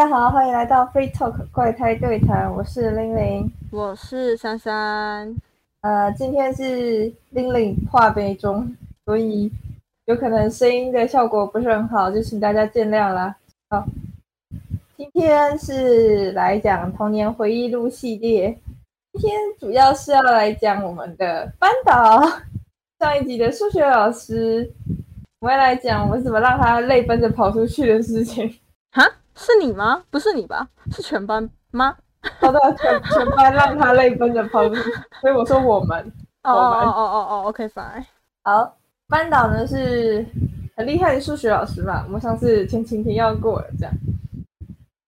大家好，欢迎来到 Free Talk 怪胎对谈，我是玲玲，我是珊珊。呃，今天是玲玲化杯中，所以有可能声音的效果不是很好，就请大家见谅啦。好，今天是来讲童年回忆录系列，今天主要是要来讲我们的班导上一集的数学老师，我们要来讲我们怎么让他泪奔着跑出去的事情。哈，是你吗？不是你吧？是全班吗？好的，全全班让他泪奔的方式，所以我说我们。哦哦哦哦哦，OK，fine。好，班导呢是很厉害的数学老师嘛，我们上次前情提要过了，这样。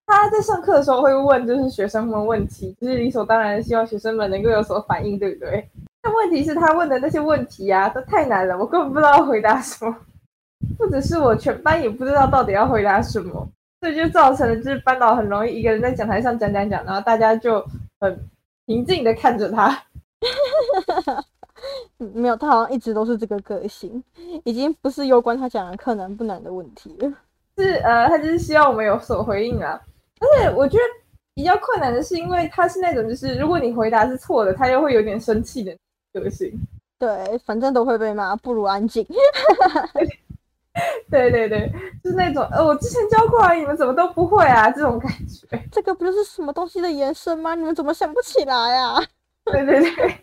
他在上课的时候会问，就是学生们问题，就是理所当然的希望学生们能够有所反应，对不对？但问题是，他问的那些问题啊，都太难了，我根本不知道回答什么，或者是我，全班也不知道到底要回答什么。所以就造成了，就是班导很容易一个人在讲台上讲讲讲，然后大家就很平静的看着他。没有，他好像一直都是这个个性，已经不是攸关他讲的课难不难的问题了。是呃，他就是希望我们有所回应啊。但是我觉得比较困难的是，因为他是那种就是如果你回答是错的，他又会有点生气的个性。对，反正都会被骂，不如安静。对对对，就是那种呃，我之前教过啊，你们怎么都不会啊？这种感觉，这个不就是什么东西的延伸吗？你们怎么想不起来 呀？对对对，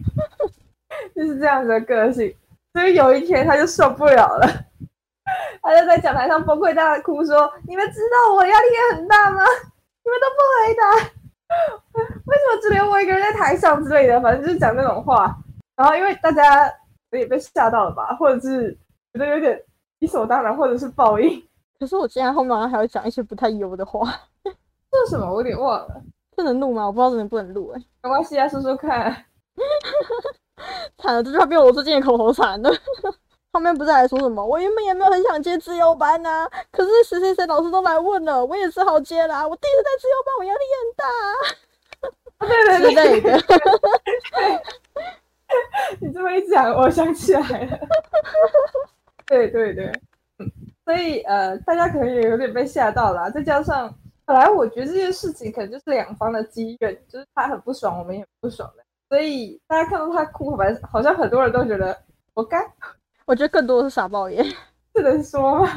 就是这样子的个性。所以有一天他就受不了了，他就在讲台上崩溃大哭，说：“你们知道我压力也很大吗？你们都不回答，为什么只留我一个人在台上之类的？反正就是讲那种话。然后因为大家也被吓到了吧，或者是觉得有点。”理所当然，或者是报应。可是我竟然后面还要讲一些不太优的话，这是什么？我有点忘了。不能录吗？我不知道能不能录。哎，没关系啊，说说看。惨了，这句话被我最近的口头禅了。后面不是还说什么？我原本也没有很想接自由班呐，可是谁谁谁老师都来问了，我也只好接啦。我第一次在自由班，我压力很大。啊对对对对。你这么一讲，我想起来了。对对对，嗯所以呃，大家可能也有点被吓到了。再加上本来我觉得这件事情可能就是两方的积怨，就是他很不爽，我们也很不爽的。所以大家看到他哭，反正好像很多人都觉得活该。我觉得更多的是傻抱怨，这能说吗？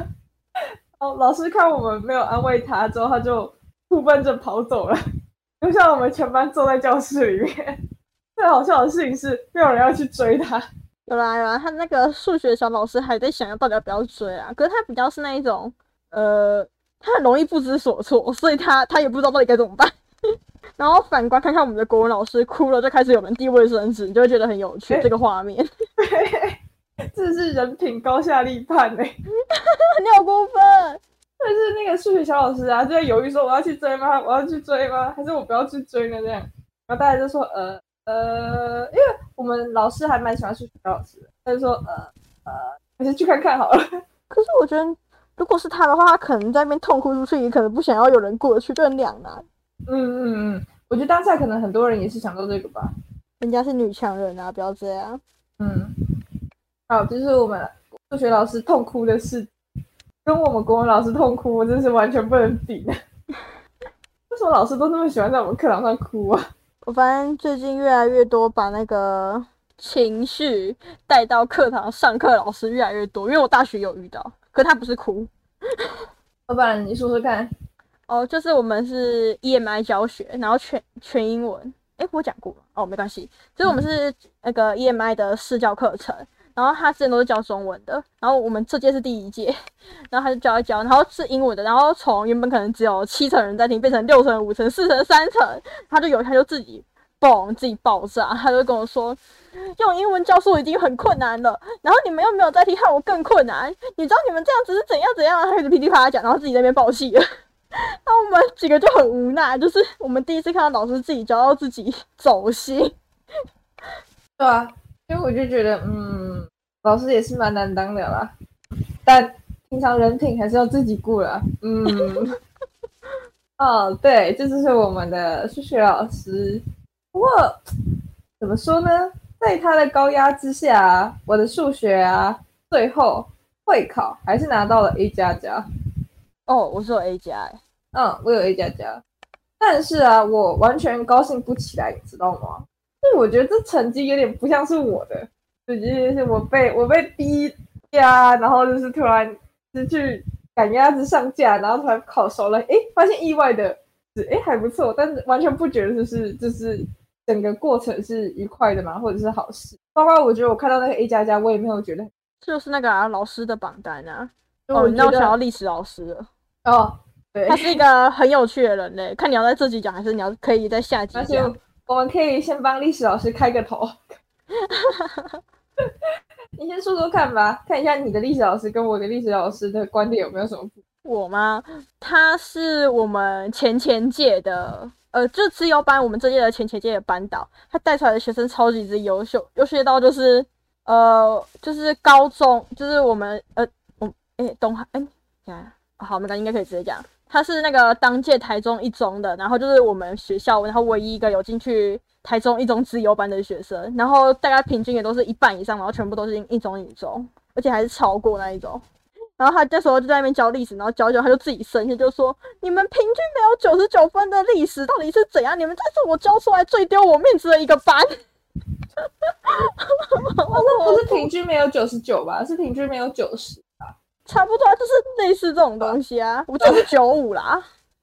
哦，老师看我们没有安慰他，之后他就哭奔着跑走了，就像我们全班坐在教室里面。最好笑的事情是，没有人要去追他。有啦有啦，他那个数学小老师还在想要到底要不要追啊？可是他比较是那一种，呃，他很容易不知所措，所以他他也不知道到底该怎么办。然后反观看看我们的国文老师哭了，就开始有人递卫生纸，你就会觉得很有趣这个画面。这是人品高下立判哎，你好过分！但是那个数学小老师啊，就在犹豫说我要去追吗？我要去追吗？还是我不要去追呢？这样，然后大家就说呃。呃，因为我们老师还蛮喜欢数学老师的，他就说，呃呃，还是去看看好了。可是我觉得，如果是他的话，他可能在那边痛哭出去，也可能不想要有人过去，就很两难。嗯嗯嗯，我觉得当下可能很多人也是想到这个吧。人家是女强人啊，不要这样。嗯，好，就是我们数学老师痛哭的事，跟我们国文老师痛哭，真是完全不能比。为什么老师都那么喜欢在我们课堂上哭啊？我发现最近越来越多把那个情绪带到课堂上课，老师越来越多。因为我大学有遇到，可他不是哭。老板，你说说看。哦，就是我们是 EMI 教学，然后全全英文。哎，我讲过哦，没关系。就是我们是那个 EMI 的试教课程。然后他之前都是教中文的，然后我们这届是第一届，然后他就教一教，然后是英文的，然后从原本可能只有七成人在听，变成六成、五成、四成、三成，他就有他就自己嘣自己爆炸，他就跟我说，用英文教书已经很困难了，然后你们又没有在听，害我更困难。你知道你们这样子是怎样怎样？他就噼里啪啦讲，然后自己在那边爆气了。那我们几个就很无奈，就是我们第一次看到老师自己教到自己走心，对啊。因为我就觉得，嗯，老师也是蛮难当的啦，但平常人品还是要自己顾了。嗯，哦，对，这就是我们的数学老师。不过怎么说呢，在他的高压之下，我的数学啊，最后会考还是拿到了 A 加加。哦，我是有 A 加，嗯，我有 A 加加，但是啊，我完全高兴不起来，你知道吗？因为我觉得这成绩有点不像是我的，就就是我被我被逼呀，然后就是突然失去赶鸭子上架，然后突然考熟了，诶，发现意外的是，诶，还不错，但是完全不觉得就是就是整个过程是愉快的嘛，或者是好事。包括我觉得我看到那个 A 加加，我也没有觉得，就是那个啊老师的榜单啊。哦，你让我我觉得想到历史老师了。哦，对他，是一个很有趣的人嘞，看你要在这集讲，还是你要可以在下集讲？我们可以先帮历史老师开个头。你先说说看吧，看一下你的历史老师跟我的历史老师的观点有没有什么不？我吗？他是我们前前届的，呃，就自由班，我们这届的前前届的班导，他带出来的学生超级之优秀，优秀到就是，呃，就是高中，就是我们，呃，我，哎，东海，哎，呀，好，我们刚应该可以直接讲，他是那个当届台中一中的，然后就是我们学校，然后唯一一个有进去台中一中自由班的学生，然后大概平均也都是一半以上，然后全部都是一中一中，而且还是超过那一种。然后他那时候就在那边教历史，然后教教他就自己生气，就说：“你们平均没有九十九分的历史，到底是怎样？你们这是我教出来最丢我面子的一个班。哦，那不是平均没有九十九吧？是平均没有九十。”差不多啊就是类似这种东西啊，我就是九五啦，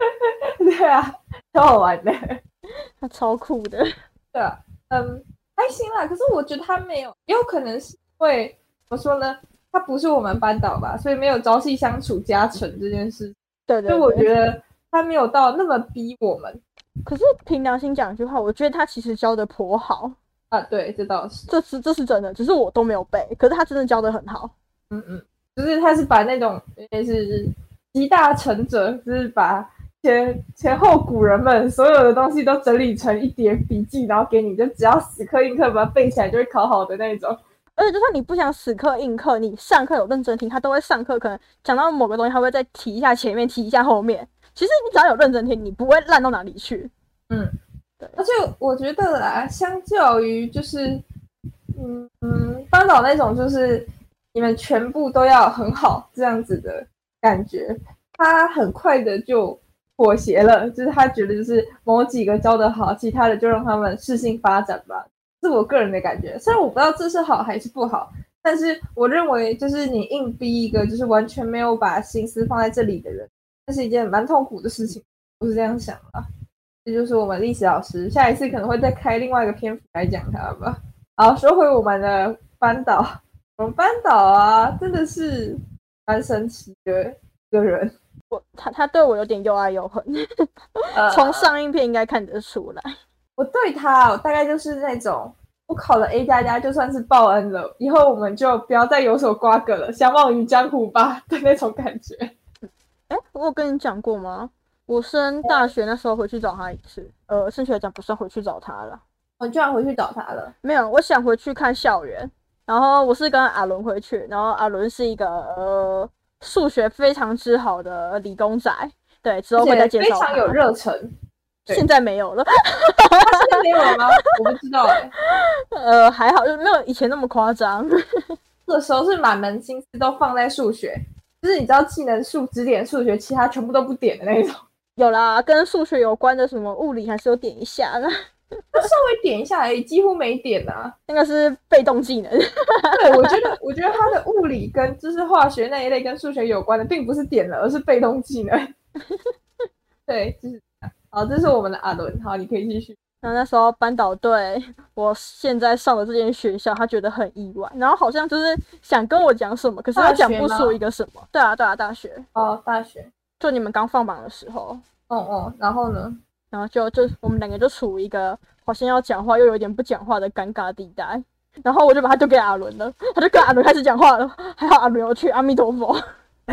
对啊，超好玩的。他 超酷的。对啊，嗯，还行啦。可是我觉得他没有，也有可能是因为怎么说呢？他不是我们班导吧，所以没有朝夕相处加成这件事。对对所以我。觉得他没有到那么逼我们可是凭良心讲一句话，我觉得他其实教的颇好，啊。对，这倒是。这是这是真的，只是我都没有背，可是他真的教的很好。嗯嗯，就是他是把那种也是集大成者，就是把前前后古人们所有的东西都整理成一叠笔记，然后给你，就只要死磕硬磕把它背起来，就会考好的那种。而且就算你不想死课硬课，你上课有认真听，他都会上课可能讲到某个东西，他会再提一下前面，提一下后面。其实你只要有认真听，你不会烂到哪里去。嗯，对而且我觉得啦，相较于就是，嗯嗯，班导那种就是你们全部都要很好这样子的感觉，他很快的就妥协了，就是他觉得就是某几个教得好，其他的就让他们适性发展吧，是我个人的感觉。虽然我不知道这是好还是不好，但是我认为就是你硬逼一个就是完全没有把心思放在这里的人，这是一件蛮痛苦的事情，我是这样想的。这就是我们历史老师，下一次可能会再开另外一个篇幅来讲他吧。好，说回我们的班导，我们班导啊，真的是蛮神奇的一个人。我他他对我有点又爱又恨，呃从上映片应该看得出来。我对他，我大概就是那种我考了 A 加加，就算是报恩了，以后我们就不要再有所瓜葛了，相忘于江湖吧的那种感觉。哎，我有跟你讲过吗？我升大学那时候回去找他一次，呃，升学讲不算回去找他了，我居然回去找他了，没有，我想回去看校园。然后我是跟阿伦回去，然后阿伦是一个呃数学非常之好的理工仔，对，之后而会再且介绍他。非常有热忱。对现在没有了，他现在没有了吗？我不知道哎、呃，还好，就没有以前那么夸张。那个时候是满门心思都放在数学，就是你知道技能数只点数学，其他全部都不点的那种。有啦，跟数学有关的什么物理还是有点一下的，他稍微点一下而已，几乎没点啊。那个是被动技能。对，我觉得，我觉得他的物理跟就是化学那一类跟数学有关的，并不是点了，而是被动技能。对，就是这样好，这是我们的阿伦。好，你可以继续。然后那时候班导对我现在上的这间学校，他觉得很意外，然后好像就是想跟我讲什么，可是他讲不出一个什么。对啊，对啊，大学哦，大学。就你们刚放榜的时候，哦哦，然后呢？然后就就我们两个就处于一个好像要讲话又有点不讲话的尴尬地带。然后我就把他丢给阿伦了，他就跟阿伦开始讲话了。还好阿伦有去，阿弥陀佛。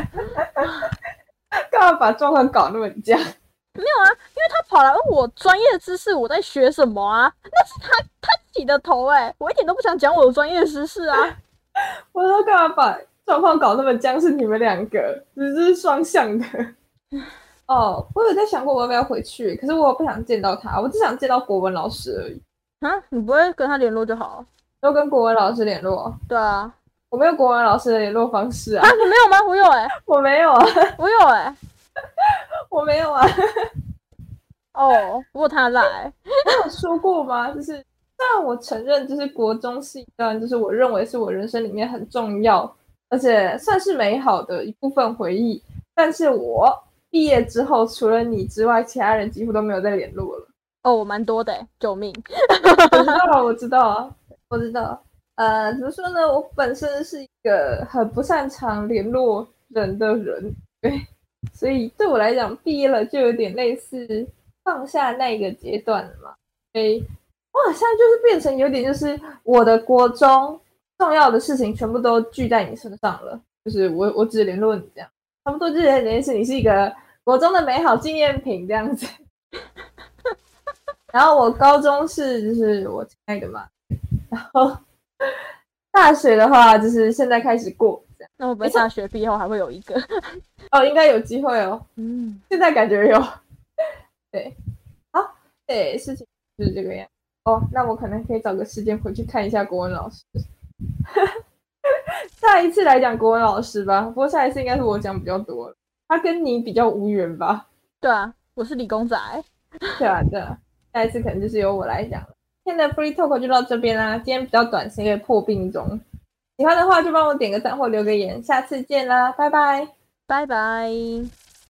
干嘛把状况搞那么僵？没有啊，因为他跑来问我专业知识，我在学什么啊？那是他他自己的头哎、我一点都不想讲我的专业知识啊。我说干嘛把状况搞那么僵？是你们两个，只是双向的。哦，我有在想过我要不要回去，可是我不想见到他，我只想见到国文老师而已。啊，你不会跟他联络就好。都跟国文老师联络，对啊，我没有国文老师的联络方式啊啊，，你没有吗？我有哎、我没有啊，我有哎、我没有啊。哦，不过他来，我有说过吗？就是但我承认，就是国中是一段，就是我认为是我人生里面很重要，而且算是美好的一部分回忆。但是我毕业之后，除了你之外，其他人几乎都没有再联络了。哦，我蛮多的，救命！我知道，我知道，我知道。呃，怎么说呢？我本身是一个很不擅长联络人的人，对，所以对我来讲，毕业了就有点类似。放下那个阶段了嘛？诶，我好像就是变成有点，就是我的国中重要的事情全部都聚在你身上了。就是我我只联络你这样，差不多就是这件事，你是一个国中的美好纪念品这样子。然后我高中是就是我亲爱的嘛，然后大学的话就是现在开始过。那我们大学毕业后还会有一个？哦，应该有机会哦。嗯，现在感觉有。对，好，对，事情就是这个样。哦，那我可能可以找个时间回去看一下国文老师。下一次来讲国文老师吧，不过下一次应该是我讲比较多了，他跟你比较无缘吧？对啊，我是理工仔。对啊，对啊，下一次可能就是由我来讲了。今天的 free talk 就到这边啦，今天比较短，是因为破病中。喜欢的话就帮我点个赞或留个言，下次见啦，拜拜，拜拜。